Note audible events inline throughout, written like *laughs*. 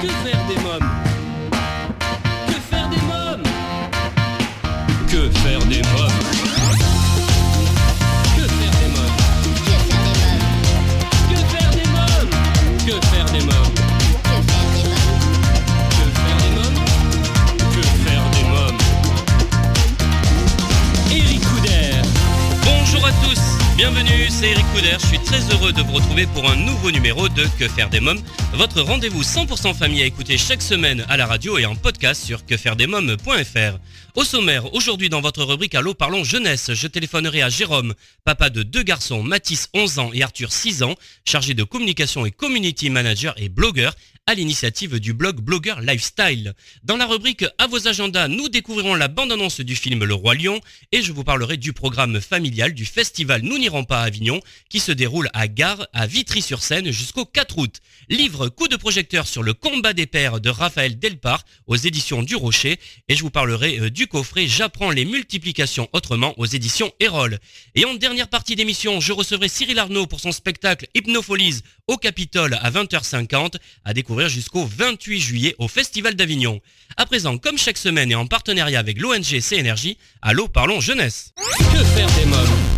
Que faire des mômes? Bienvenue, c'est Eric Couder. Je suis très heureux de vous retrouver pour un nouveau numéro de Que faire des mômes, votre rendez-vous 100% famille à écouter chaque semaine à la radio et en podcast sur quefairedesmômes.fr. Au sommaire, aujourd'hui dans votre rubrique Allô parlons jeunesse, je téléphonerai à Jérôme, papa de deux garçons, Mathis 11 ans et Arthur 6 ans, chargé de communication et community manager et blogueur à l'initiative du blog Blogueur Lifestyle. Dans la rubrique À vos agendas, nous découvrirons la bande-annonce du film Le Roi Lion et je vous parlerai du programme familial du festival Nous n'irons pas à Avignon qui se déroule à Gare à Vitry-sur-Seine jusqu'au 4 août. Livre coup de projecteur sur le combat des pères de Raphaël Delpar aux éditions du Rocher et je vous parlerai euh, du coffret J'apprends les multiplications autrement aux éditions Erol. Et en dernière partie d'émission, je recevrai Cyril Arnaud pour son spectacle Hypnopholies au Capitole à 20h50 à découvrir jusqu'au 28 juillet au Festival d'Avignon. À présent, comme chaque semaine et en partenariat avec l'ONG CNRJ, allô parlons jeunesse. Que faire des mômes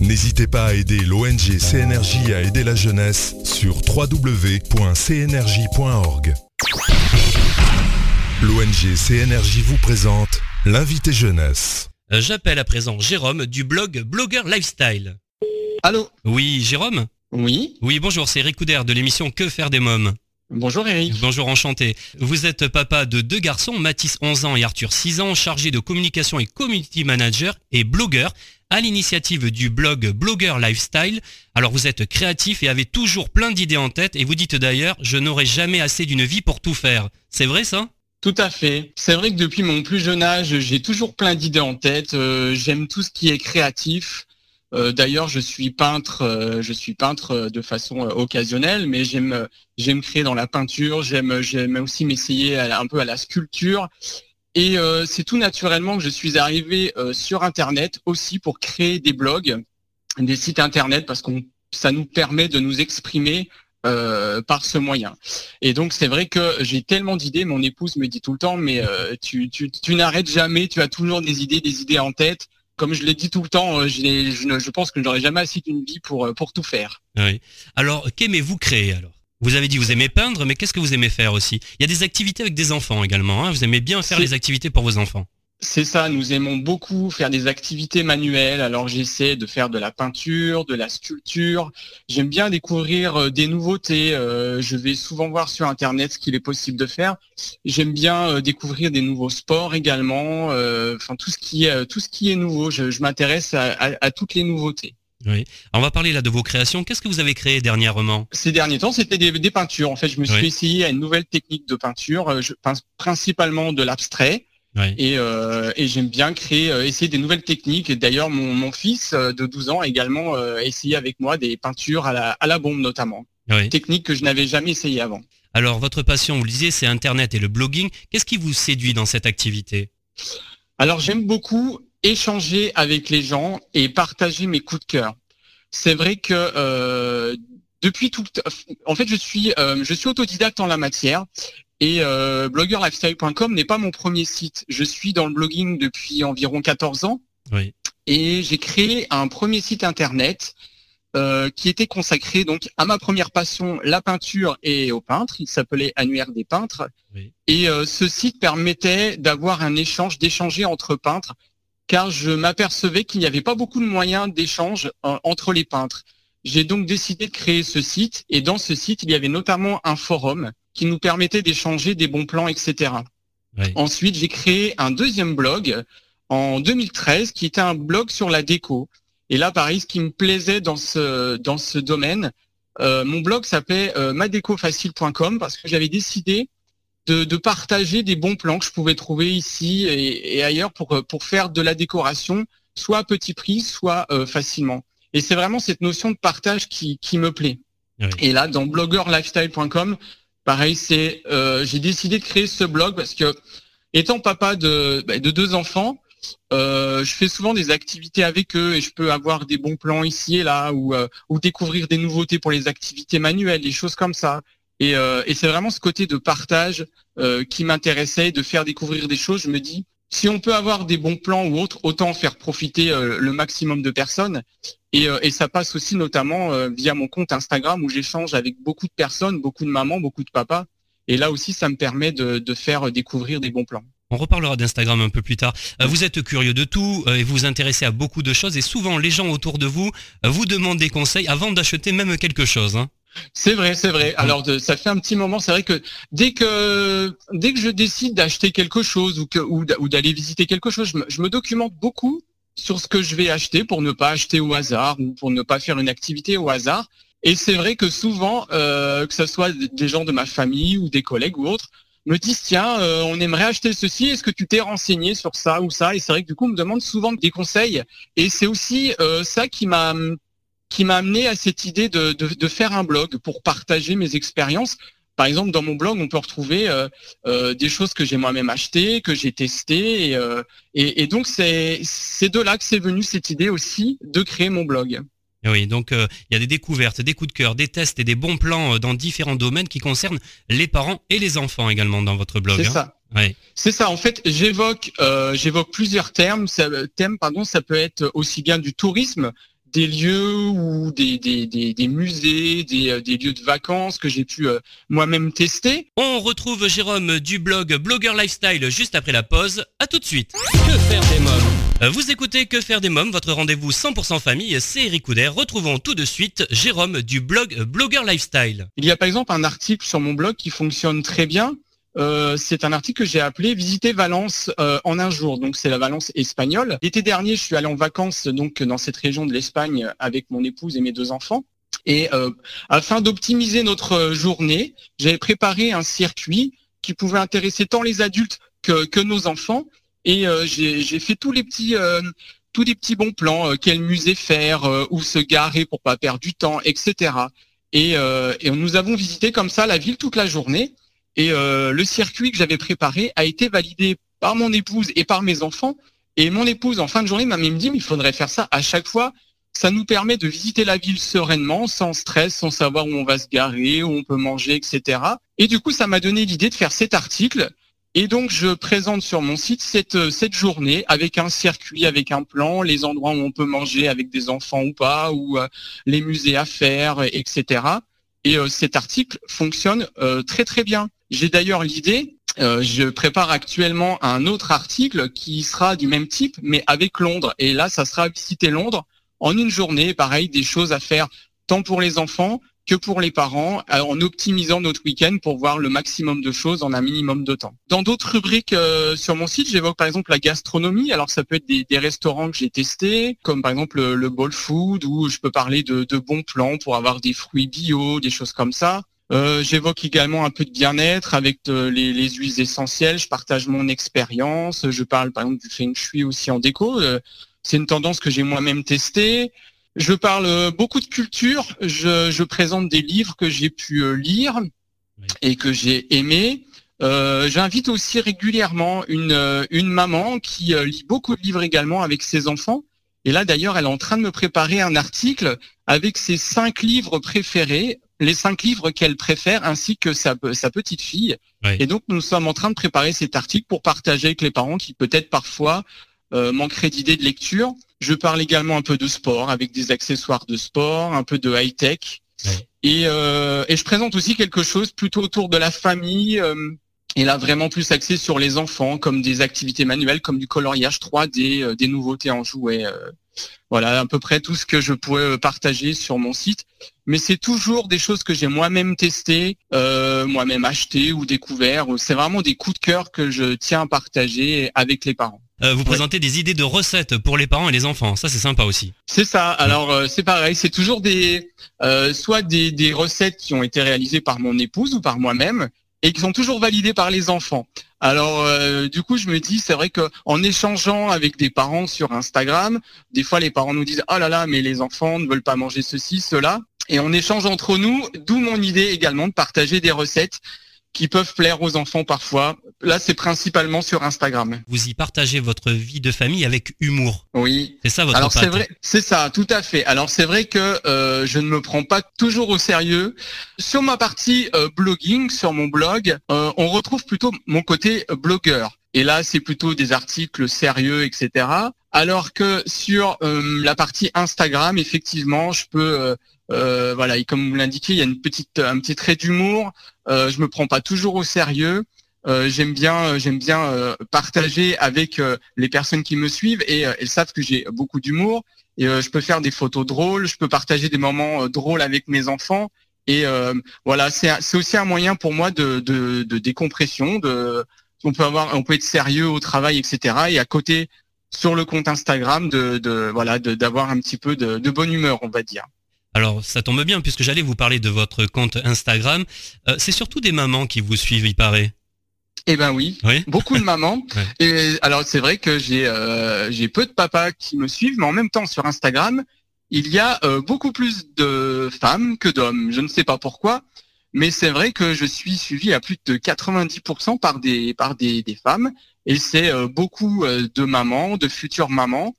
N'hésitez pas à aider l'ONG CNRJ à aider la jeunesse sur www.cnrj.org. L'ONG CNRJ vous présente l'invité jeunesse. Euh, J'appelle à présent Jérôme du blog Blogueur Lifestyle. Allô? Oui, Jérôme? Oui Oui, bonjour, c'est Eric Couder de l'émission Que faire des mômes? Bonjour Eric. Bonjour, enchanté. Vous êtes papa de deux garçons, Mathis 11 ans et Arthur 6 ans, chargé de communication et community manager et blogueur à l'initiative du blog Blogueur Lifestyle. Alors vous êtes créatif et avez toujours plein d'idées en tête et vous dites d'ailleurs je n'aurai jamais assez d'une vie pour tout faire. C'est vrai ça? Tout à fait. C'est vrai que depuis mon plus jeune âge, j'ai toujours plein d'idées en tête. Euh, J'aime tout ce qui est créatif. Euh, D'ailleurs, je suis peintre. euh, je suis peintre de façon occasionnelle, mais j'aime créer dans la peinture. J'aime aussi m'essayer un peu à la sculpture. Et euh, c'est tout naturellement que je suis arrivé euh, sur Internet aussi pour créer des blogs, des sites Internet, parce qu'on ça nous permet de nous exprimer euh, par ce moyen. Et donc c'est vrai que j'ai tellement d'idées, mon épouse me dit tout le temps, mais tu, n'arrêtes jamais, tu as toujours des idées, des idées en tête. Comme je l'ai dit tout le temps, je, pense que je n'aurai jamais assez d'une vie pour, tout faire. Alors qu'aimez-vous créer alors? Vous avez dit vous aimez peindre, mais qu'est-ce que vous aimez faire aussi? Il y a des activités avec des enfants également. Hein vous aimez bien faire les activités pour vos enfants. C'est ça, nous aimons beaucoup faire des activités manuelles. Alors j'essaie de faire de la peinture, de la sculpture. J'aime bien découvrir euh, des nouveautés. Euh, je vais souvent voir sur Internet ce qu'il est possible de faire. J'aime bien euh, découvrir des nouveaux sports également. euh, Enfin tout ce qui est tout ce qui est nouveau. Je, je m'intéresse à, à- à toutes les nouveautés. Oui. Alors, on va parler là de vos créations. Qu'est-ce que vous avez créé dernièrement? Ces derniers temps, c'était des, des peintures. En fait, je me suis Oui. essayé à une nouvelle technique de peinture. Euh, Je peins principalement de l'abstrait. Oui. Et, euh, et j'aime bien créer, euh, essayer des nouvelles techniques. Et d'ailleurs, mon, mon fils de 12 ans a également essayé avec moi des peintures à la, à la bombe notamment. Oui. Technique que je n'avais jamais essayé avant. Alors votre passion, vous le disiez, c'est Internet et le blogging. Qu'est-ce qui vous séduit dans cette activité? Alors j'aime beaucoup échanger avec les gens et partager mes coups de cœur. C'est vrai que euh, depuis tout, en fait, je suis, euh, je suis autodidacte en la matière. Et euh, bloggerlifestyle.com n'est pas mon premier site. Je suis dans le blogging depuis environ 14 ans. Oui. et j'ai créé un premier site internet euh, qui était consacré donc à ma première passion, la peinture et au peintre. Il s'appelait Annuaire des peintres. Oui. Et euh, ce site permettait d'avoir un échange, d'échanger entre peintres, car je m'apercevais qu'il n'y avait pas beaucoup de moyens d'échange euh, entre les peintres. J'ai donc décidé de créer ce site, et dans ce site, il y avait notamment un forum qui nous permettait d'échanger des bons plans, etc. Oui. Ensuite, j'ai créé un deuxième blog en 2013 qui était un blog sur la déco. Et là, pareil, ce qui me plaisait dans ce dans ce domaine, euh, mon blog s'appelait euh, madecofacile.com parce que j'avais décidé de, partager des bons plans que je pouvais trouver ici et, ailleurs pour, pour faire de la décoration, soit à petit prix, soit facilement. Et c'est vraiment cette notion de partage qui, qui me plaît. Et là, dans bloggerlifestyle.com, pareil, c'est j'ai décidé de créer ce blog parce que étant papa de, bah, de deux enfants, euh, je fais souvent des activités avec eux et je peux avoir des bons plans ici et là ou, euh, ou découvrir des nouveautés pour les activités manuelles, des choses comme ça. Et, euh, et c'est vraiment ce côté de partage qui m'intéressait, de faire découvrir des choses. Je me dis, si on peut avoir des bons plans ou autres, autant faire profiter le maximum de personnes. Et, ça passe aussi notamment via mon compte Instagram où j'échange avec beaucoup de personnes, beaucoup de mamans, beaucoup de papas. Et là aussi, ça me permet de, faire découvrir des bons plans. On reparlera d'Instagram un peu plus tard. Euh, vous êtes curieux de tout euh, et vous vous intéressez à beaucoup de choses et souvent les gens autour de vous euh, vous demandent des conseils avant d'acheter même quelque chose. Hein. C'est vrai, c'est vrai. Alors ça fait un petit moment, c'est vrai que dès que dès que je décide d'acheter quelque chose ou d'aller visiter quelque chose, je me, documente beaucoup sur ce que je vais acheter pour ne pas acheter au hasard ou pour ne pas faire une activité au hasard. Et c'est vrai que souvent, que ce soit des gens de ma famille ou des collègues ou autres, me disent tiens, euh, on aimerait acheter ceci, est-ce que tu t'es renseigné sur ça ou ça? Et c'est vrai que du coup, on me demande souvent des conseils. Et c'est aussi euh, ça qui m'a qui m'a amené à cette idée de, de, faire un blog pour partager mes expériences. Par exemple, dans mon blog, on peut retrouver euh, des choses que j'ai moi-même achetées, que j'ai testées. Et, et, et donc, c'est de là que c'est venu cette idée aussi de créer mon blog. Oui, donc euh, il y a des découvertes, des coups de cœur, des tests et des bons plans euh, dans différents domaines qui concernent les parents et les enfants également dans votre blog. C'est hein. ça. C'est ça. En fait, j'évoque euh, j'évoque plusieurs termes. Ça, thèmes, pardon, ça peut être aussi bien du tourisme, des lieux ou des, des, des, musées, des, des, lieux de vacances que j'ai pu moi-même tester. On retrouve Jérôme du blog Blogger Lifestyle juste après la pause. À tout de suite. Que faire des mômes? Euh, vous écoutez Que faire des mômes, votre rendez-vous 100% famille, c'est Eric Couder. Retrouvons tout de suite Jérôme du blog Blogger Lifestyle. Il y a par exemple un article sur mon blog qui fonctionne très bien. Euh, c'est un article que j'ai appelé Visiter Valence euh, en un jour. Donc c'est la Valence espagnole. L'été dernier, je suis allé en vacances donc dans cette région de l'Espagne avec mon épouse et mes deux enfants. Et afin d'optimiser notre journée, j'avais préparé un circuit qui pouvait intéresser tant les adultes que, nos enfants et euh, j'ai fait tous les petits euh, tous les petits bons plans, euh, quel musée faire, où se garer pour pas perdre du temps, etc. Et, et nous avons visité comme ça la ville toute la journée. Et le circuit que j'avais préparé a été validé par mon épouse et par mes enfants. Et mon épouse, en fin de journée, m'a même dit, mais il faudrait faire ça à chaque fois. Ça nous permet de visiter la ville sereinement, sans stress, sans savoir où on va se garer, où on peut manger, etc. Et du coup, ça m'a donné l'idée de faire cet article et donc, je présente sur mon site cette, euh, cette journée avec un circuit, avec un plan, les endroits où on peut manger avec des enfants ou pas, ou euh, les musées à faire, etc. Et euh, cet article fonctionne très très bien. J'ai d'ailleurs l'idée, je prépare actuellement un autre article qui sera du même type, mais avec Londres. Et là, ça sera visiter Londres en une journée, pareil, des choses à faire tant pour les enfants que pour les parents euh, en optimisant notre week-end pour voir le maximum de choses en un minimum de temps. Dans d'autres rubriques euh, sur mon site, j'évoque par exemple la gastronomie. Alors ça peut être des, restaurants que j'ai testés, comme par exemple le, le food, où je peux parler de, de, bons plans pour avoir des fruits bio, des choses comme ça. Euh, j'évoque également un peu de bien-être avec les, les, huiles essentielles. Je partage mon expérience. Je parle par exemple du feng shui aussi en déco. c'est une tendance que j'ai moi-même testée. Je parle euh, beaucoup de culture. Je, présente des livres que j'ai pu euh, lire et que j'ai aimés. Euh, J'invite aussi régulièrement une, euh, une maman qui lit beaucoup de livres également avec ses enfants. Et là, d'ailleurs, elle est en train de me préparer un article avec ses cinq livres préférés, les cinq livres qu'elle préfère, ainsi que sa, sa petite fille. Et donc, nous sommes en train de préparer cet article pour partager avec les parents qui peut-être parfois euh, manquerait d'idées de lecture. Je parle également un peu de sport avec des accessoires de sport, un peu de high tech. Et, euh, et, je présente aussi quelque chose plutôt autour de la famille. Euh, et là, vraiment plus axé sur les enfants, comme des activités manuelles, comme du coloriage 3D, euh, des nouveautés en jouets. Voilà, à peu près tout ce que je pourrais partager sur mon site. Mais c'est toujours des choses que j'ai moi-même testées, moi-même achetées ou découvert. C'est vraiment des coups de cœur que je tiens à partager avec les parents. Euh, vous présentez des idées de recettes pour les parents et les enfants. Ça, c'est sympa aussi. C'est ça. Alors, euh, c'est pareil. C'est toujours des, euh, soit des, des, recettes qui ont été réalisées par mon épouse ou par moi-même, et qui sont toujours validés par les enfants. Alors euh, du coup, je me dis, c'est vrai que en échangeant avec des parents sur Instagram, des fois les parents nous disent "Oh là là, mais les enfants ne veulent pas manger ceci, cela." Et on échange entre nous, d'où mon idée également de partager des recettes qui peuvent plaire aux enfants parfois. Là, c'est principalement sur Instagram. Vous y partagez votre vie de famille avec humour. Oui. C'est ça votre Alors c'est vrai, c'est ça, tout à fait. Alors c'est vrai que euh, je ne me prends pas toujours au sérieux. Sur ma partie euh, blogging, sur mon blog, euh, on retrouve plutôt mon côté blogueur. Et là, c'est plutôt des articles sérieux, etc. Alors que sur la partie Instagram, effectivement, je peux euh, voilà, et comme vous l'indiquez, il y a une petite, un petit trait d'humour. Euh, je me prends pas toujours au sérieux. Euh, j'aime bien, j'aime bien euh, partager avec les personnes qui me suivent et elles savent que j'ai beaucoup d'humour. Et je peux faire des photos drôles, je peux partager des moments drôles avec mes enfants. Et voilà, c'est aussi un moyen pour moi de, de, de décompression. On peut avoir, on peut être sérieux au travail, etc. Et à côté, sur le compte Instagram, de, de voilà, d'avoir un petit peu de, de bonne humeur, on va dire. Alors ça tombe bien puisque j'allais vous parler de votre compte Instagram. Euh, c'est surtout des mamans qui vous suivent, il paraît. Eh ben oui, beaucoup de mamans. *laughs* Et alors c'est vrai que j'ai euh, j'ai peu de papas qui me suivent, mais en même temps sur Instagram, il y a euh, beaucoup plus de femmes que d'hommes. Je ne sais pas pourquoi, mais c'est vrai que je suis suivi à plus de 90% par des par des, des femmes, et c'est beaucoup de mamans, de futures mamans,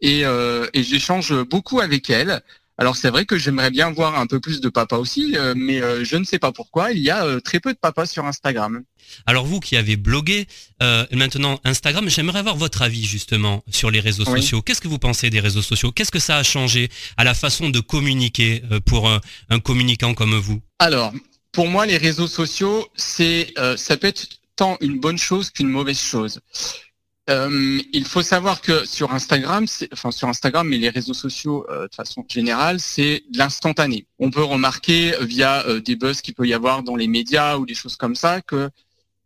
et, et j'échange beaucoup avec elles. Alors c'est vrai que j'aimerais bien voir un peu plus de papas aussi, euh, mais euh, je ne sais pas pourquoi, il y a euh, très peu de papas sur Instagram. Alors vous qui avez blogué, maintenant Instagram, j'aimerais avoir votre avis justement sur les réseaux sociaux. Qu'est-ce que vous pensez des réseaux sociaux? Qu'est-ce que ça a changé à la façon de communiquer pour un, un, communicant comme vous? Alors, pour moi, les réseaux sociaux, c'est ça peut être tant une bonne chose qu'une mauvaise chose. Euh, il faut savoir que sur Instagram, enfin sur Instagram, mais les réseaux sociaux euh, de façon générale, c'est l'instantané. On peut remarquer euh, via des buzz qu'il peut y avoir dans les médias ou des choses comme ça que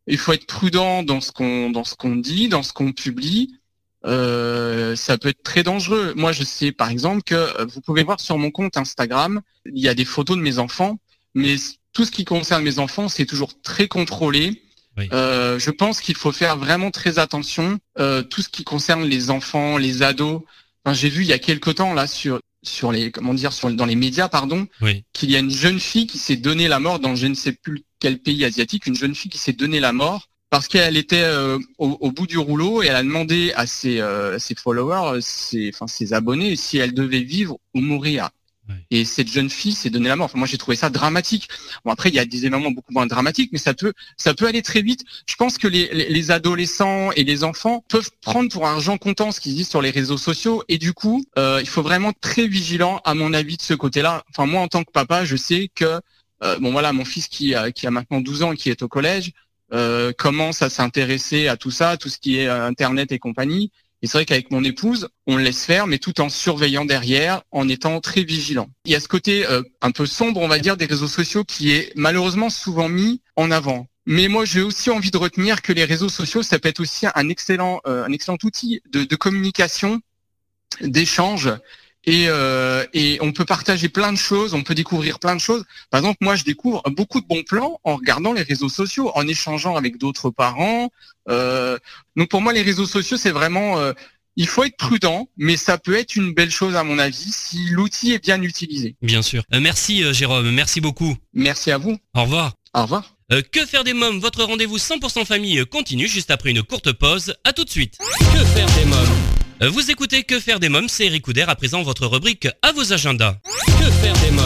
il faut être prudent dans ce qu'on dans ce qu'on dit, dans ce qu'on publie. ça peut être très dangereux. Moi, je sais par exemple que vous pouvez voir sur mon compte Instagram, il y a des photos de mes enfants, mais tout ce qui concerne mes enfants, c'est toujours très contrôlé euh, je pense qu'il faut faire vraiment très attention. Euh, tout ce qui concerne les enfants, les ados. Enfin, j'ai vu il y a quelque temps là sur sur les comment dire sur dans les médias pardon qu'il y a une jeune fille qui s'est donné la mort dans je ne sais plus quel pays asiatique, une jeune fille qui s'est donné la mort parce qu'elle était euh, au, bout du rouleau et elle a demandé à ses, ses followers, ses, enfin ses abonnés, si elle devait vivre ou mourir. Et cette jeune fille s'est donné la mort. moi, j'ai trouvé ça dramatique. Bon, après, il y a des événements beaucoup moins dramatiques, mais ça peut, ça peut aller très vite. Je pense que les, les adolescents et les enfants peuvent prendre pour argent comptant ce qu'ils disent sur les réseaux sociaux. Et du coup, euh, il faut vraiment très vigilant, à mon avis, de ce côté-là. Enfin, moi, en tant que papa, je sais que, euh, bon, voilà, mon fils qui a, qui a maintenant 12 ans et qui est au collège, euh, commence à s'intéresser à tout ça, tout ce qui est euh, Internet et compagnie. Et c'est vrai qu'avec mon épouse, on le laisse faire, mais tout en surveillant derrière, en étant très vigilant. Il y a ce côté euh, un peu sombre, on va dire, des réseaux sociaux qui est malheureusement souvent mis en avant. Mais moi, j'ai aussi envie de retenir que les réseaux sociaux, ça peut être aussi un excellent, euh, un excellent outil de, de communication, d'échange euh, et, on peut partager plein de choses, on peut découvrir plein de choses. Par exemple, moi, je découvre beaucoup de bons plans en regardant les réseaux sociaux, en échangeant avec d'autres parents. Euh, donc pour moi, les réseaux sociaux, c'est vraiment... Euh, il faut être prudent, mais ça peut être une belle chose à mon avis si l'outil est bien utilisé. Bien sûr. merci Jérôme, merci beaucoup. Merci à vous. Au revoir. Au revoir. que faire des mômes? Votre rendez-vous 100% famille continue juste après une courte pause. À tout de suite. Que faire des mômes? Vous écoutez Que faire des mômes, c'est Eric Couder, à présent votre rubrique à vos agendas. Que faire des mômes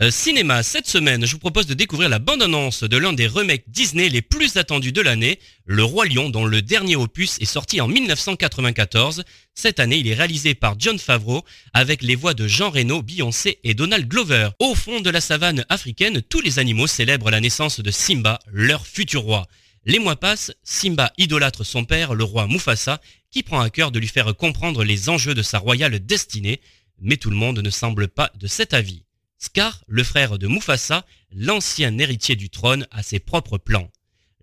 euh, cinéma, cette semaine, je vous propose de découvrir la bande-annonce de l'un des remakes Disney les plus attendus de l'année, Le Roi Lion, dont le dernier opus est sorti en 1994. Cette année, il est réalisé par John Favreau, avec les voix de Jean Reno, Beyoncé et Donald Glover. Au fond de la savane africaine, tous les animaux célèbrent la naissance de Simba, leur futur roi. Les mois passent, Simba idolâtre son père, le roi Mufasa, qui prend à cœur de lui faire comprendre les enjeux de sa royale destinée, mais tout le monde ne semble pas de cet avis. Scar, le frère de Mufasa, l'ancien héritier du trône, a ses propres plans.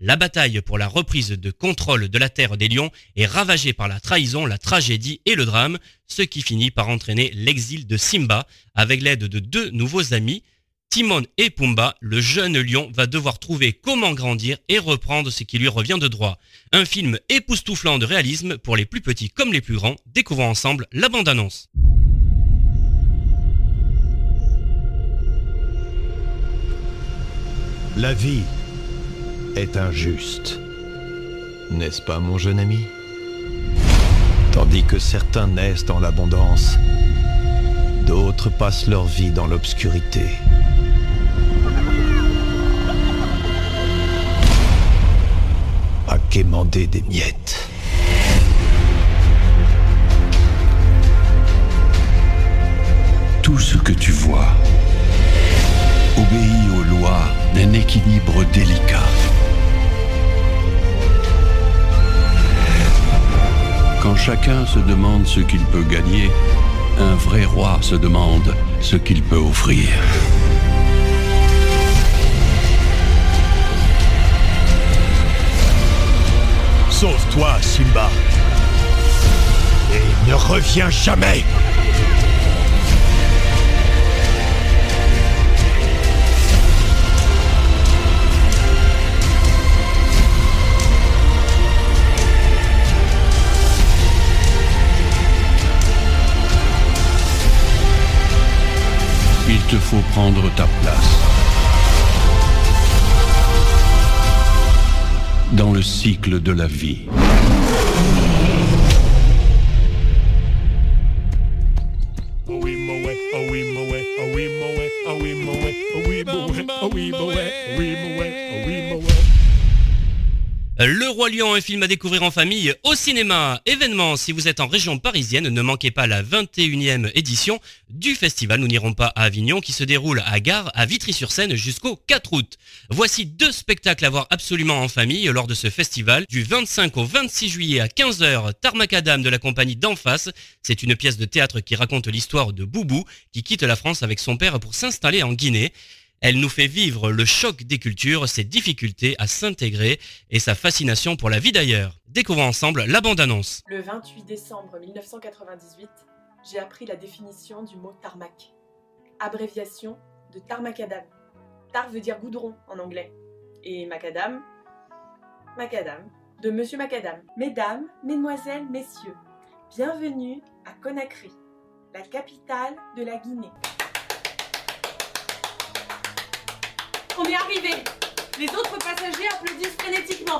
La bataille pour la reprise de contrôle de la terre des lions est ravagée par la trahison, la tragédie et le drame, ce qui finit par entraîner l'exil de Simba avec l'aide de deux nouveaux amis, Timon et Pumba, le jeune lion va devoir trouver comment grandir et reprendre ce qui lui revient de droit. Un film époustouflant de réalisme pour les plus petits comme les plus grands. Découvrons ensemble la bande-annonce. La vie est injuste. N'est-ce pas mon jeune ami? Tandis que certains naissent dans l'abondance, d'autres passent leur vie dans l'obscurité. Quémander des miettes. Tout ce que tu vois obéit aux lois d'un équilibre délicat. Quand chacun se demande ce qu'il peut gagner, un vrai roi se demande ce qu'il peut offrir. Sauve-toi, Simba. Et ne reviens jamais. Il te faut prendre ta place. Dans le cycle de la vie. Lion, un film à découvrir en famille au cinéma. Événement, si vous êtes en région parisienne, ne manquez pas la 21e édition du festival Nous n'irons pas à Avignon qui se déroule à Gare, à Vitry-sur-Seine jusqu'au 4 août. Voici deux spectacles à voir absolument en famille lors de ce festival. Du 25 au 26 juillet à 15h, Tarmacadam de la compagnie d'en face. C'est une pièce de théâtre qui raconte l'histoire de Boubou qui quitte la France avec son père pour s'installer en Guinée. Elle nous fait vivre le choc des cultures, ses difficultés à s'intégrer et sa fascination pour la vie d'ailleurs. Découvrons ensemble la bande-annonce. Le 28 décembre 1998, j'ai appris la définition du mot tarmac. Abréviation de tarmacadam. Tar veut dire goudron en anglais. Et macadam, macadam, de Monsieur Macadam. Mesdames, Mesdemoiselles, Messieurs, bienvenue à Conakry, la capitale de la Guinée. On est arrivé. Les autres passagers applaudissent frénétiquement.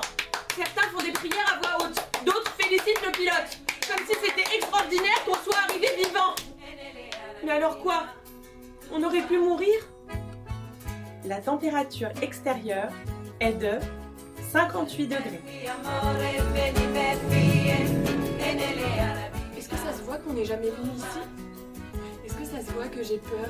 Certains font des prières à voix haute, d'autres félicitent le pilote, comme si c'était extraordinaire qu'on soit arrivé vivant. Mais alors quoi? On aurait pu mourir? La température extérieure est de 58 degrés. Est-ce que ça se voit qu'on n'est jamais venu ici? Est-ce que ça se voit que j'ai peur?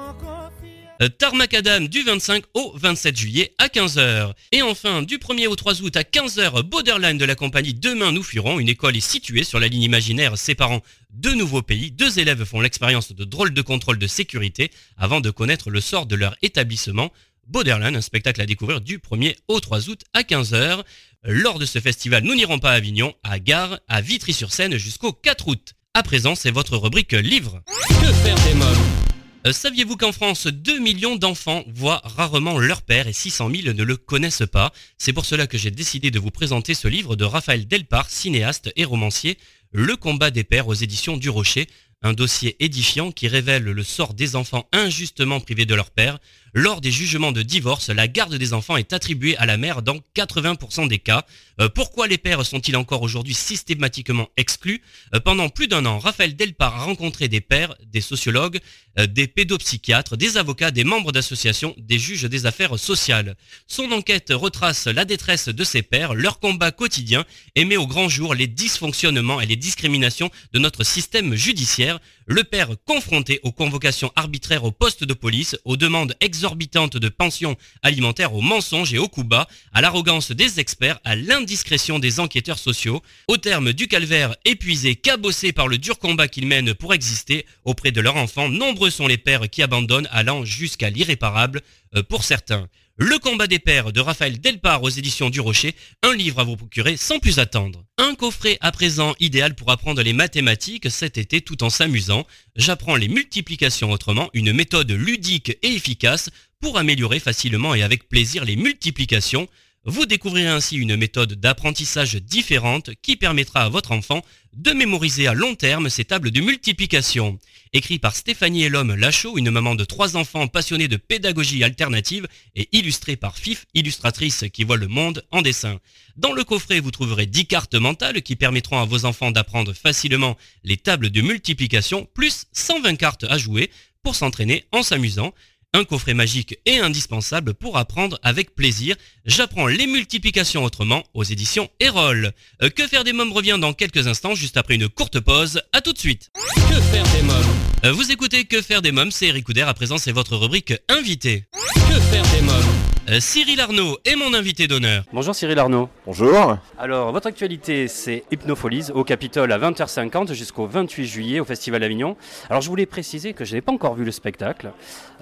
Euh, Tarmacadam du 25 au 27 juillet à 15h. Et enfin, du 1er au 3 août à 15h, Borderline de la compagnie Demain nous fuirons. Une école est située sur la ligne imaginaire séparant deux nouveaux pays. Deux élèves font l'expérience de drôles de contrôle de sécurité avant de connaître le sort de leur établissement. Borderline, un spectacle à découvrir du 1er au 3 août à 15h. Lors de ce festival, nous n'irons pas à Avignon, à Gare, à Vitry-sur-Seine jusqu'au 4 août. À présent, c'est votre rubrique livre. Que faire des mômes? Euh, Saviez-vous qu'en France, 2 millions d'enfants voient rarement leur père et 600 000 ne le connaissent pas? C'est pour cela que j'ai décidé de vous présenter ce livre de Raphaël Delpar, cinéaste et romancier, Le combat des pères aux éditions du Rocher, un dossier édifiant qui révèle le sort des enfants injustement privés de leur père. Lors des jugements de divorce, la garde des enfants est attribuée à la mère dans 80% des cas. Euh, pourquoi les pères sont-ils encore aujourd'hui systématiquement exclus? Euh, Pendant plus d'un an, Raphaël Delpar a rencontré des pères, des sociologues, euh, des pédopsychiatres, des avocats, des membres d'associations, des juges des affaires sociales. Son enquête retrace la détresse de ces pères, leur combat quotidien et met au grand jour les dysfonctionnements et les discriminations de notre système judiciaire. Le père confronté aux convocations arbitraires au poste de police, aux demandes exorbitantes de pensions alimentaires, aux mensonges et aux coups bas, à l'arrogance des experts, à l'indiscrétion des enquêteurs sociaux, au terme du calvaire épuisé, cabossé par le dur combat qu'ils mènent pour exister auprès de leurs enfants, nombreux sont les pères qui abandonnent allant jusqu'à l'irréparable euh, pour certains. Le combat des pères de Raphaël Delpar aux éditions du Rocher, un livre à vous procurer sans plus attendre. Un coffret à présent idéal pour apprendre les mathématiques cet été tout en s'amusant. J'apprends les multiplications autrement, une méthode ludique et efficace pour améliorer facilement et avec plaisir les multiplications. Vous découvrirez ainsi une méthode d'apprentissage différente qui permettra à votre enfant de mémoriser à long terme ses tables de multiplication. Écrit par Stéphanie Elhomme Lachaud, une maman de trois enfants passionnée de pédagogie alternative et illustré par FIF, illustratrice qui voit le monde en dessin. Dans le coffret, vous trouverez 10 cartes mentales qui permettront à vos enfants d'apprendre facilement les tables de multiplication, plus 120 cartes à jouer pour s'entraîner en s'amusant un coffret magique et indispensable pour apprendre avec plaisir. J'apprends les multiplications autrement aux éditions Erol. Euh, que faire des mômes revient dans quelques instants, juste après une courte pause. À tout de suite. Que faire des mômes? Euh, Vous écoutez Que faire des mômes, c'est Eric Couder. À présent, c'est votre rubrique invité. Que faire des mômes? Euh, Cyril Arnaud est mon invité d'honneur. Bonjour Cyril Arnaud. Bonjour. Alors, votre actualité, c'est Hypnopholies au Capitole à 20h50 jusqu'au 28 juillet au Festival Avignon. Alors, je voulais préciser que je n'ai pas encore vu le spectacle,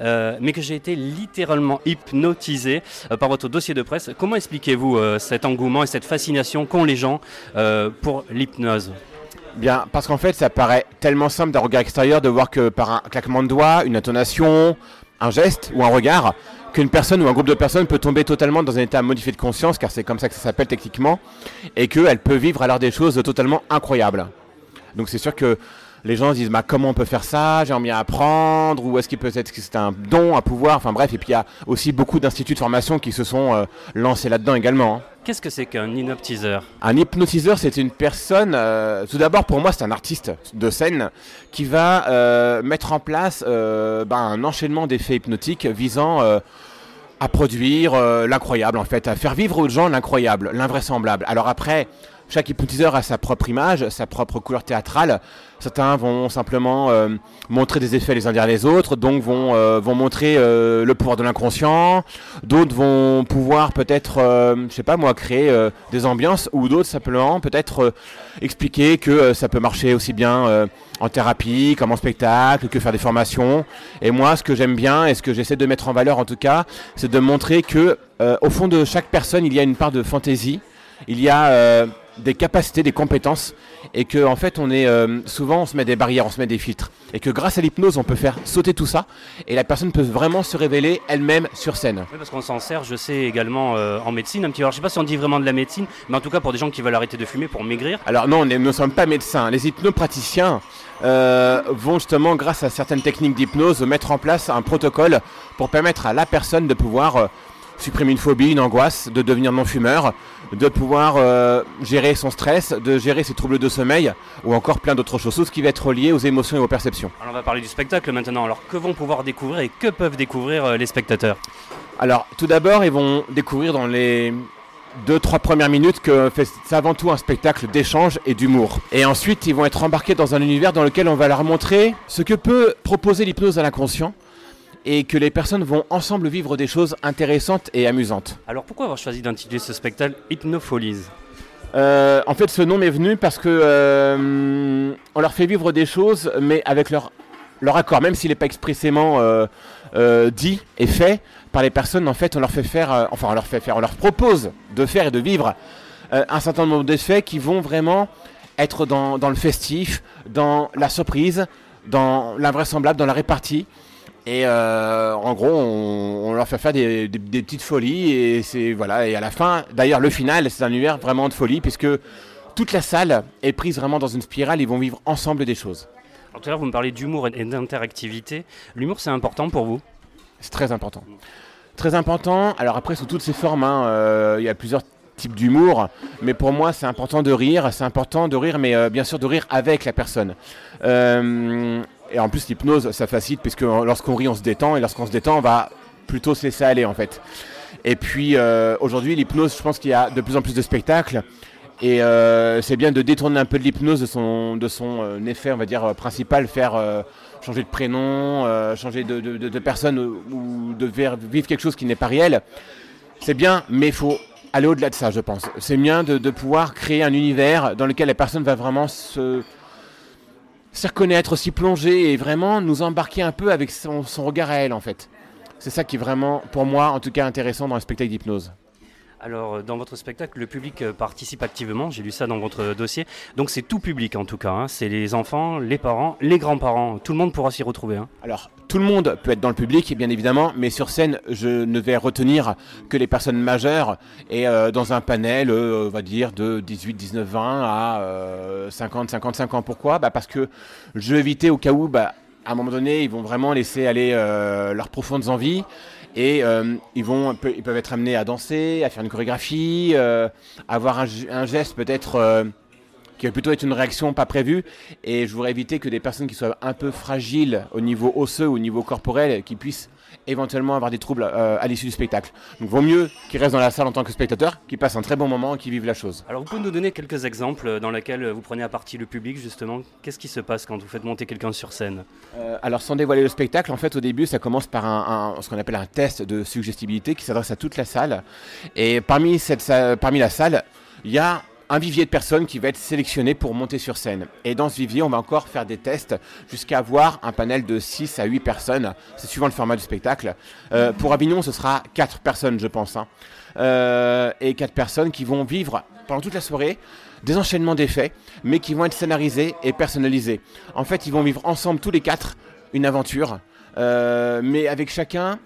euh, mais que j'ai été littéralement hypnotisé euh, par votre dossier de presse. Comment expliquez-vous euh, cet engouement et cette fascination qu'ont les gens euh, pour l'hypnose? Bien, parce qu'en fait, ça paraît tellement simple d'un regard extérieur de voir que par un claquement de doigts, une intonation, un geste ou un regard, qu'une personne ou un groupe de personnes peut tomber totalement dans un état modifié de conscience, car c'est comme ça que ça s'appelle techniquement, et qu'elle peut vivre alors des choses totalement incroyables. Donc c'est sûr que les gens se disent bah, comment on peut faire ça, j'ai envie d'apprendre, ou est-ce qu'il peut être que c'est un don, un pouvoir, enfin bref, et puis il y a aussi beaucoup d'instituts de formation qui se sont euh, lancés là-dedans également. hein. Qu'est-ce que c'est qu'un hypnotiseur Un hypnotiseur, c'est une personne, euh, tout d'abord pour moi c'est un artiste de scène qui va euh, mettre en place euh, ben, un enchaînement d'effets hypnotiques visant à produire l'incroyable en fait, à faire vivre aux gens l'incroyable, l'invraisemblable. Alors après, chaque hypnotiseur a sa propre image, sa propre couleur théâtrale. Certains vont simplement euh, montrer des effets les uns derrière les autres, donc vont, euh, vont montrer euh, le pouvoir de l'inconscient. D'autres vont pouvoir peut-être, euh, je sais pas moi, créer euh, des ambiances, ou d'autres simplement peut-être euh, expliquer que ça peut marcher aussi bien en thérapie, comme en spectacle, que faire des formations. Et moi, ce que j'aime bien et ce que j'essaie de mettre en valeur en tout cas, c'est de montrer que au fond de chaque personne, il y a une part de fantaisie, il y a des capacités, des compétences, et que en fait, on est euh, souvent, on se met des barrières, on se met des filtres, et que grâce à l'hypnose, on peut faire sauter tout ça, et la personne peut vraiment se révéler elle-même sur scène. Oui, parce qu'on s'en sert, je sais également euh, en médecine un petit peu. Alors, je sais pas si on dit vraiment de la médecine, mais en tout cas pour des gens qui veulent arrêter de fumer pour maigrir. Alors non, nous ne sommes pas médecins. Les hypnopraticiens euh, vont justement, grâce à certaines techniques d'hypnose, mettre en place un protocole pour permettre à la personne de pouvoir supprimer une phobie, une angoisse, de devenir non-fumeur, de pouvoir euh, gérer son stress, de gérer ses troubles de sommeil, ou encore plein d'autres choses, tout ce qui va être lié aux émotions et aux perceptions. Alors, on va parler du spectacle maintenant. Alors, que vont pouvoir découvrir et que peuvent découvrir euh, les spectateurs? Alors, tout d'abord, ils vont découvrir dans les deux, trois premières minutes que c'est avant tout un spectacle d'échange et d'humour. Et ensuite, ils vont être embarqués dans un univers dans lequel on va leur montrer ce que peut proposer l'hypnose à l'inconscient et que les personnes vont ensemble vivre des choses intéressantes et amusantes. Alors, pourquoi avoir choisi d'intituler ce spectacle Hypnopholies Euh, en fait, ce nom m'est venu parce que euh, on leur fait vivre des choses, mais avec leur, leur accord, même s'il n'est pas expressément euh, dit et fait par les personnes. En fait, on leur fait faire, enfin, on leur fait faire, on leur propose de faire et de vivre un certain nombre d'effets qui vont vraiment être dans, dans le festif, dans la surprise, dans l'invraisemblable, dans la répartie. Et euh, en gros, on, on leur fait faire des, des- des petites folies et c'est voilà. Et à la fin, d'ailleurs, le final, c'est un univers vraiment de folie puisque toute la salle est prise vraiment dans une spirale. Ils vont vivre ensemble des choses. Alors, tout à l'heure, vous me parlez d'humour et d'interactivité. L'humour, c'est important pour vous? C'est très important. Très important. Alors après, sous toutes ces formes, hein, euh, il y a plusieurs types d'humour, mais pour moi, c'est important de rire. C'est important de rire, mais euh, bien sûr de rire avec la personne. Euh, et en plus, l'hypnose, ça facilite puisque lorsqu'on rit, on se détend, et lorsqu'on se détend, on va plutôt se laisser aller en fait. Et puis euh, aujourd'hui, l'hypnose, je pense qu'il y a de plus en plus de spectacles. Et euh, c'est bien de détourner un peu de l'hypnose de son, de son euh, effet, on va dire, principal, faire changer de prénom, changer de, de- personne ou, ou de vivre quelque chose qui n'est pas réel. C'est bien, mais il faut aller au-delà de ça, je pense. C'est bien de pouvoir créer un univers dans lequel la personne va vraiment se, se reconnaître, s'y plonger et vraiment nous embarquer un peu avec son, son regard à elle, en fait. C'est ça qui est vraiment, pour moi, en tout cas, intéressant dans le spectacle d'hypnose. Alors, euh, dans votre spectacle, le public euh, participe activement, j'ai lu ça dans votre dossier. Donc, c'est tout public en tout cas. hein. C'est les enfants, les parents, les grands-parents. Tout le monde pourra s'y retrouver. hein. Alors, tout le monde peut être dans le public, bien évidemment, mais sur scène, je ne vais retenir que les personnes majeures et euh, dans un panel, euh, on va dire, de 18, 19, 20 à euh, 50, 55 ans. Pourquoi? Bah Parce que je veux éviter au cas où, bah, à un moment donné, ils vont vraiment laisser aller euh, leurs profondes envies et euh, ils, peuvent être amenés à danser, à faire une chorégraphie, euh, avoir un, ge- un geste peut-être euh, qui va plutôt être une réaction pas prévue. Et je voudrais éviter que des personnes qui soient un peu fragiles au niveau osseux, au niveau corporel, qui puissent éventuellement avoir des troubles euh, à l'issue du spectacle. Donc vaut mieux qu'ils restent dans la salle en tant que spectateurs, qu'ils passent un très bon moment et qu'ils vivent la chose. Alors, vous pouvez nous donner quelques exemples dans lesquels vous prenez à partie le public, justement Qu'est-ce qui se passe quand vous faites monter quelqu'un sur scène? Euh, alors sans dévoiler le spectacle, en fait au début ça commence par un, un- ce qu'on appelle un test de suggestibilité qui s'adresse à toute la salle. Et parmi, cette, parmi la salle, il y a un vivier de personnes qui va être sélectionné pour monter sur scène. Et dans ce vivier, on va encore faire des tests jusqu'à avoir un panel de 6 à 8 personnes. C'est suivant le format du spectacle. Euh, pour Avignon, ce sera 4 personnes, je pense. hein. Euh, et 4 personnes qui vont vivre pendant toute la soirée des enchaînements d'effets, mais qui vont être scénarisés et personnalisés. En fait, ils vont vivre ensemble tous les quatre une aventure, euh, mais avec chacun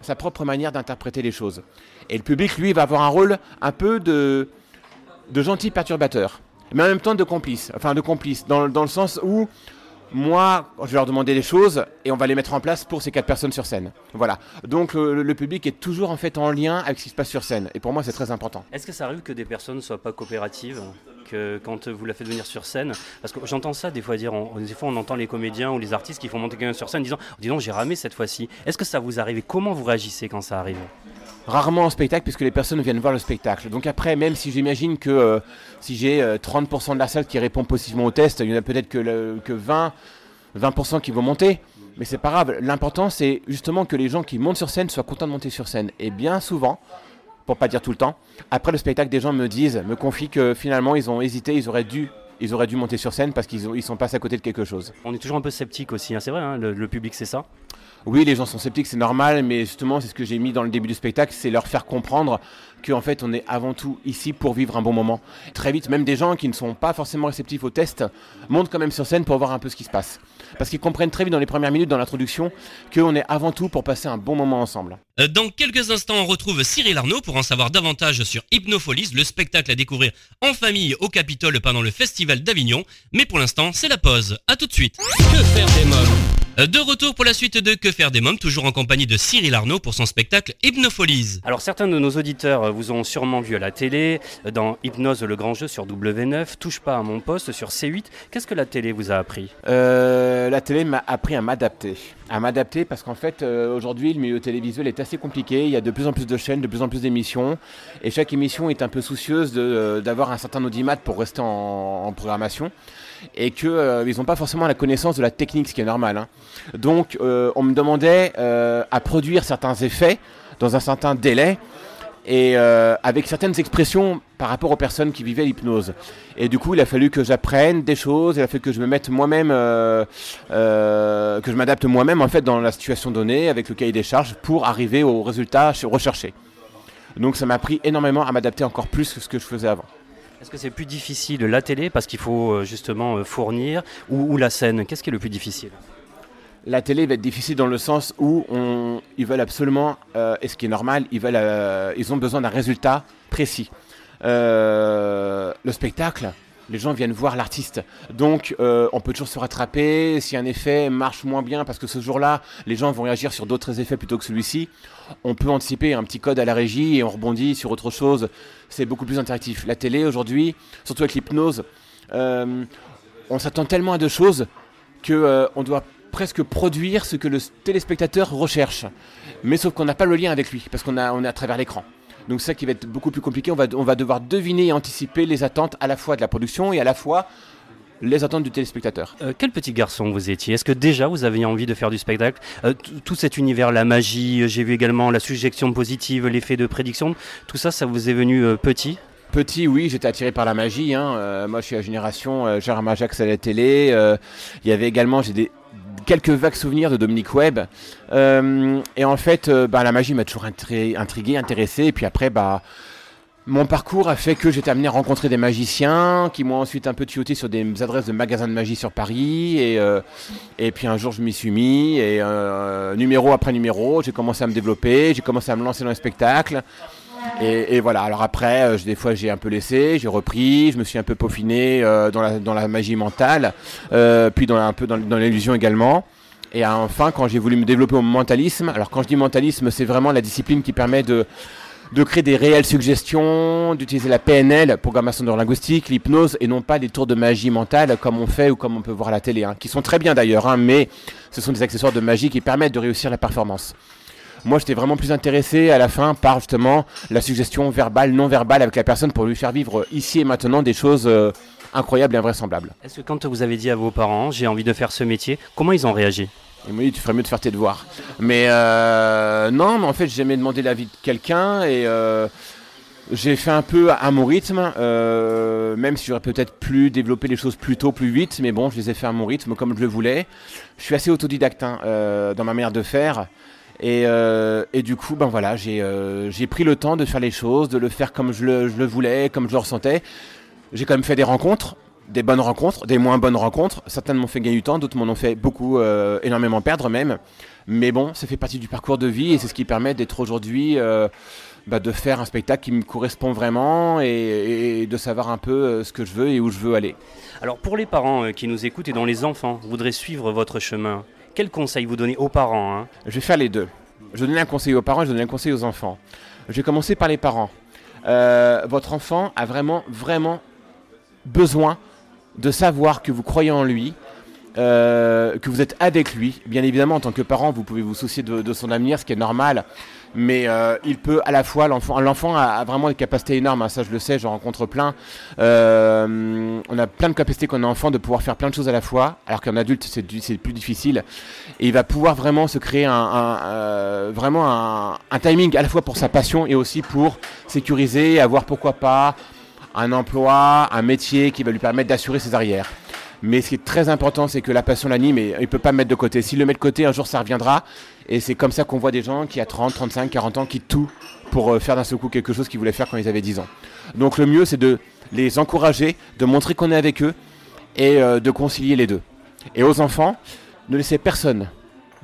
sa propre manière d'interpréter les choses. Et le public, lui, va avoir un rôle un peu de, de gentil perturbateur, mais en même temps de complice. Enfin, de complice, dans, dans le sens où moi, je vais leur demander des choses et on va les mettre en place pour ces quatre personnes sur scène. Voilà. Donc le, le public est toujours en fait en lien avec ce qui se passe sur scène. Et pour moi, c'est très important. Est-ce que ça arrive que des personnes ne soient pas coopératives que quand vous la faites venir sur scène Parce que j'entends ça des fois dire, on- des fois on entend les comédiens ou les artistes qui font monter quelqu'un sur scène disant Dis donc, j'ai ramé cette fois-ci. Est-ce que ça vous arrive et comment vous réagissez quand ça arrive? Rarement en spectacle puisque les personnes viennent voir le spectacle. Donc après, même si j'imagine que euh, si j'ai euh, 30% de la salle qui répond positivement au test, il y en a peut-être que, le- que 20, 20% qui vont monter. Mais c'est pas grave. L'important, c'est justement que les gens qui montent sur scène soient contents de monter sur scène. Et bien souvent, pour pas dire tout le temps, après le spectacle, des gens me disent, me confient que finalement, ils ont hésité, ils auraient dû, ils auraient dû monter sur scène parce qu'ils ont- ils sont passés à côté de quelque chose. On est toujours un peu sceptique aussi, hein, c'est vrai, hein, le, le public c'est ça Oui, les gens sont sceptiques, c'est normal, mais justement, c'est ce que j'ai mis dans le début du spectacle, c'est leur faire comprendre qu'en fait, on est avant tout ici pour vivre un bon moment. Très vite, même des gens qui ne sont pas forcément réceptifs au test montent quand même sur scène pour voir un peu ce qui se passe. Parce qu'ils comprennent très vite dans les premières minutes, dans l'introduction, qu'on est avant tout pour passer un bon moment ensemble. Euh, Dans quelques instants, on retrouve Cyril Arnaud pour en savoir davantage sur Hypnopholies, le spectacle à découvrir en famille au Capitole pendant le Festival d'Avignon. Mais pour l'instant, c'est la pause. À tout de suite. Que faire des mômes Euh, De retour pour la suite de Que faire des mômes, toujours en compagnie de Cyril Arnaud pour son spectacle Hypnopholies. Alors certains de nos auditeurs vous ont sûrement vu à la télé, dans Hypnose le grand jeu sur W9, Touche pas à mon poste sur C8. Qu'est-ce que la télé vous a appris? Euh, la télé m'a appris à m'adapter. À m'adapter parce qu'en fait, euh, aujourd'hui, le milieu télévisuel est assez compliqué. Il y a de plus en plus de chaînes, de plus en plus d'émissions. Et chaque émission est un peu soucieuse de, euh, d'avoir un certain audimat pour rester en, en programmation. Et qu'ils n'ont pas forcément la connaissance de la technique, ce qui est normal. hein. Donc, euh, on me demandait euh, à produire certains effets dans un certain délai et euh, avec certaines expressions par rapport aux personnes qui vivaient l'hypnose. Et du coup, il a fallu que j'apprenne des choses, il a fallu que je me mette moi-même, euh, euh, que je m'adapte moi-même en fait dans la situation donnée avec le cahier des charges pour arriver au résultat recherché. Donc ça m'a appris énormément à m'adapter encore plus que ce que je faisais avant. Est-ce que c'est plus difficile la télé parce qu'il faut justement fournir ou, ou la scène? Qu'est-ce qui est le plus difficile? La télé va être difficile dans le sens où on, ils veulent absolument, euh, et ce qui est normal, ils, veulent, euh, ils ont besoin d'un résultat précis. Euh, le spectacle, les gens viennent voir l'artiste. Donc on peut toujours se rattraper. Si un effet marche moins bien parce que ce jour-là, les gens vont réagir sur d'autres effets plutôt que celui-ci, on peut anticiper un petit code à la régie et on rebondit sur autre chose. C'est beaucoup plus interactif. La télé aujourd'hui, surtout avec l'hypnose, on s'attend tellement à deux choses que on doit presque produire ce que le téléspectateur recherche. Mais sauf qu'on n'a pas le lien avec lui, parce qu'on a, on est à travers l'écran. Donc ça qui va être beaucoup plus compliqué. On va, on va devoir deviner et anticiper les attentes à la fois de la production et à la fois les attentes du téléspectateur. Euh, quel petit garçon vous étiez? Est-ce que déjà vous aviez envie de faire du spectacle? Euh, Tout cet univers, la magie, euh, j'ai vu également la suggestion positive, l'effet de prédiction, tout ça, ça vous est venu euh, petit? Petit, oui, j'étais attiré par la magie. hein. Moi, je suis la génération Gérard Majax à la télé. Il y avait également, j'ai des quelques vagues souvenirs de Dominique Webb. Euh, et en fait, euh, bah, la magie m'a toujours intrigué, intrigué, intéressé. Et puis après, bah, mon parcours a fait que j'étais amené à rencontrer des magiciens qui m'ont ensuite un peu tuyauté sur des adresses de magasins de magie sur Paris. Et, euh, puis un jour, je m'y suis mis. Et numéro après numéro, j'ai commencé à me développer. J'ai commencé à me lancer dans les spectacles. Et, voilà, alors après, euh, des fois j'ai un peu laissé, j'ai repris, je me suis un peu peaufiné euh, dans, la, magie mentale, euh, puis dans, un peu dans, l'illusion également. Et enfin, quand j'ai voulu me développer au mentalisme, alors quand je dis mentalisme, c'est vraiment la discipline qui permet de, de créer des réelles suggestions, d'utiliser la PNL, programmation neurolinguistique, l'hypnose, et non pas des tours de magie mentale comme on fait ou comme on peut voir à la télé, hein, qui sont très bien d'ailleurs, hein, mais ce sont des accessoires de magie qui permettent de réussir la performance. Moi, j'étais vraiment plus intéressé à la fin par justement la suggestion verbale, non verbale avec la personne pour lui faire vivre ici et maintenant des choses euh, incroyables et invraisemblables. Est-ce que quand vous avez dit à vos parents, j'ai envie de faire ce métier, comment ils ont réagi? Ils m'ont dit, tu ferais mieux de faire tes devoirs. Mais euh, non, mais en fait, j'ai jamais demandé l'avis de quelqu'un et euh, j'ai fait un peu à mon rythme, euh, même si j'aurais peut-être pu développer les choses plus tôt, plus vite, mais bon, je les ai fait à mon rythme comme je le voulais. Je suis assez autodidacte hein, euh, dans ma manière de faire. Et, euh, et du coup, ben voilà, j'ai euh, j'ai pris le temps de faire les choses, de le faire comme je le, je le voulais, comme je le ressentais. J'ai quand même fait des rencontres, des bonnes rencontres, des moins bonnes rencontres. Certaines m'ont fait gagner du temps, d'autres m'en ont fait beaucoup, euh, énormément perdre même. Mais bon, ça fait partie du parcours de vie et c'est ce qui permet d'être aujourd'hui, bah, de faire un spectacle qui me correspond vraiment et, et de savoir un peu ce que je veux et où je veux aller. Alors pour les parents qui nous écoutent et dont les enfants voudraient suivre votre chemin, quel conseil vous donnez aux parents hein? Je vais faire les deux. Je vais donner un conseil aux parents je vais donner un conseil aux enfants. Je vais commencer par les parents. Euh, votre enfant a vraiment, vraiment besoin de savoir que vous croyez en lui, euh, que vous êtes avec lui. Bien évidemment, en tant que parent, vous pouvez vous soucier de, son avenir, ce qui est normal. Mais euh, il peut à la fois, l'enfant, l'enfant a, vraiment des capacités énormes, hein, ça je le sais, j'en rencontre plein. Euh, on a plein de capacités quand on est enfant de pouvoir faire plein de choses à la fois, alors qu'un adulte c'est, plus difficile. Et il va pouvoir vraiment se créer un, vraiment un timing à la fois pour sa passion et aussi pour sécuriser, avoir pourquoi pas un emploi, un métier qui va lui permettre d'assurer ses arrières. Mais ce qui est très important, c'est que la passion l'anime et il ne peut pas mettre de côté. S'il le met de côté, un jour ça reviendra. Et c'est comme ça qu'on voit des gens qui, à 30, 35, 40 ans, quittent tout pour euh, faire d'un seul coup quelque chose qu'ils voulaient faire quand ils avaient 10 ans. Donc le mieux, c'est de les encourager, de montrer qu'on est avec eux et euh, de concilier les deux. Et aux enfants, ne laissez personne,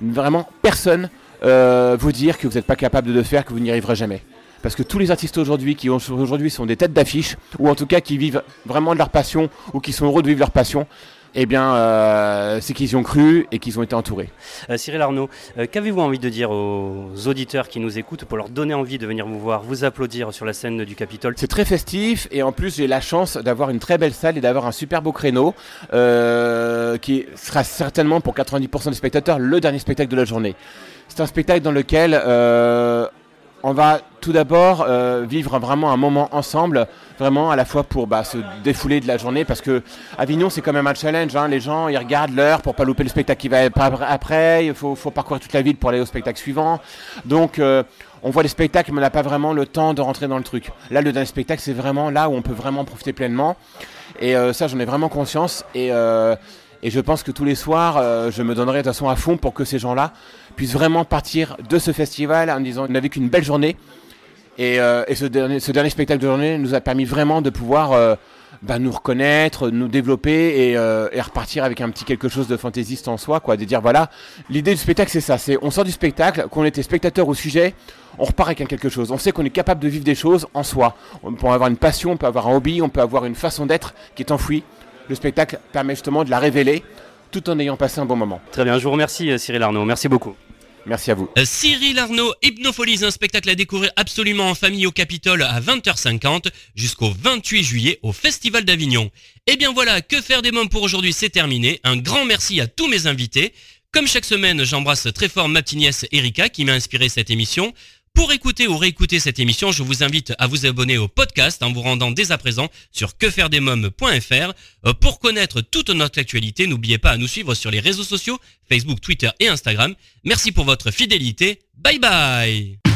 vraiment personne, euh, vous dire que vous n'êtes pas capable de le faire, que vous n'y arriverez jamais. Parce que tous les artistes aujourd'hui qui aujourd'hui sont des têtes d'affiche, ou en tout cas qui vivent vraiment de leur passion, ou qui sont heureux de vivre leur passion, eh bien, euh, c'est qu'ils y ont cru et qu'ils ont été entourés. Euh, Cyril Arnaud, euh, qu'avez-vous envie de dire aux auditeurs qui nous écoutent pour leur donner envie de venir vous voir, vous applaudir sur la scène du Capitole? C'est très festif et en plus j'ai la chance d'avoir une très belle salle et d'avoir un super beau créneau qui sera certainement pour 90% des spectateurs le dernier spectacle de la journée. C'est un spectacle dans lequel on va tout d'abord euh, vivre vraiment un moment ensemble, vraiment à la fois pour bah, se défouler de la journée, parce que Avignon c'est quand même un challenge. hein. Les gens ils regardent l'heure pour pas louper le spectacle qui va après. Il faut, parcourir toute la ville pour aller au spectacle suivant. Donc euh, on voit les spectacles, mais on n'a pas vraiment le temps de rentrer dans le truc. Là, le dernier spectacle, c'est vraiment là où on peut vraiment profiter pleinement. Et euh, ça, j'en ai vraiment conscience. Et, et je pense que tous les soirs, je me donnerai de toute façon à fond pour que ces gens-là puissent vraiment partir de ce festival en disant on a vécu une belle journée. Et, euh, et ce, dernier, ce dernier spectacle de journée nous a permis vraiment de pouvoir euh, bah, nous reconnaître, nous développer et, euh, et repartir avec un petit quelque chose de fantaisiste en soi, quoi. De dire voilà, l'idée du spectacle c'est ça, c'est on sort du spectacle, qu'on était spectateur au sujet, on repart avec quelque chose. On sait qu'on est capable de vivre des choses en soi. On peut avoir une passion, on peut avoir un hobby, on peut avoir une façon d'être qui est enfouie. Le spectacle permet justement de la révéler tout en ayant passé un bon moment. Très bien, je vous remercie euh, Cyril Arnaud, merci beaucoup. Merci à vous. Euh, Cyril Arnaud, Hypnopholies, un spectacle à découvrir absolument en famille au Capitole à 20h50 jusqu'au 28 juillet au Festival d'Avignon. Et bien voilà, que faire des mômes pour aujourd'hui, c'est terminé. Un grand merci à tous mes invités. Comme chaque semaine, j'embrasse très fort ma petite nièce Erika qui m'a inspiré cette émission. Pour écouter ou réécouter cette émission, je vous invite à vous abonner au podcast en vous rendant dès à présent sur quefairedesmoms.fr. Euh, Pour connaître toute notre actualité, n'oubliez pas à nous suivre sur les réseaux sociaux, Facebook, Twitter et Instagram. Merci pour votre fidélité. Bye bye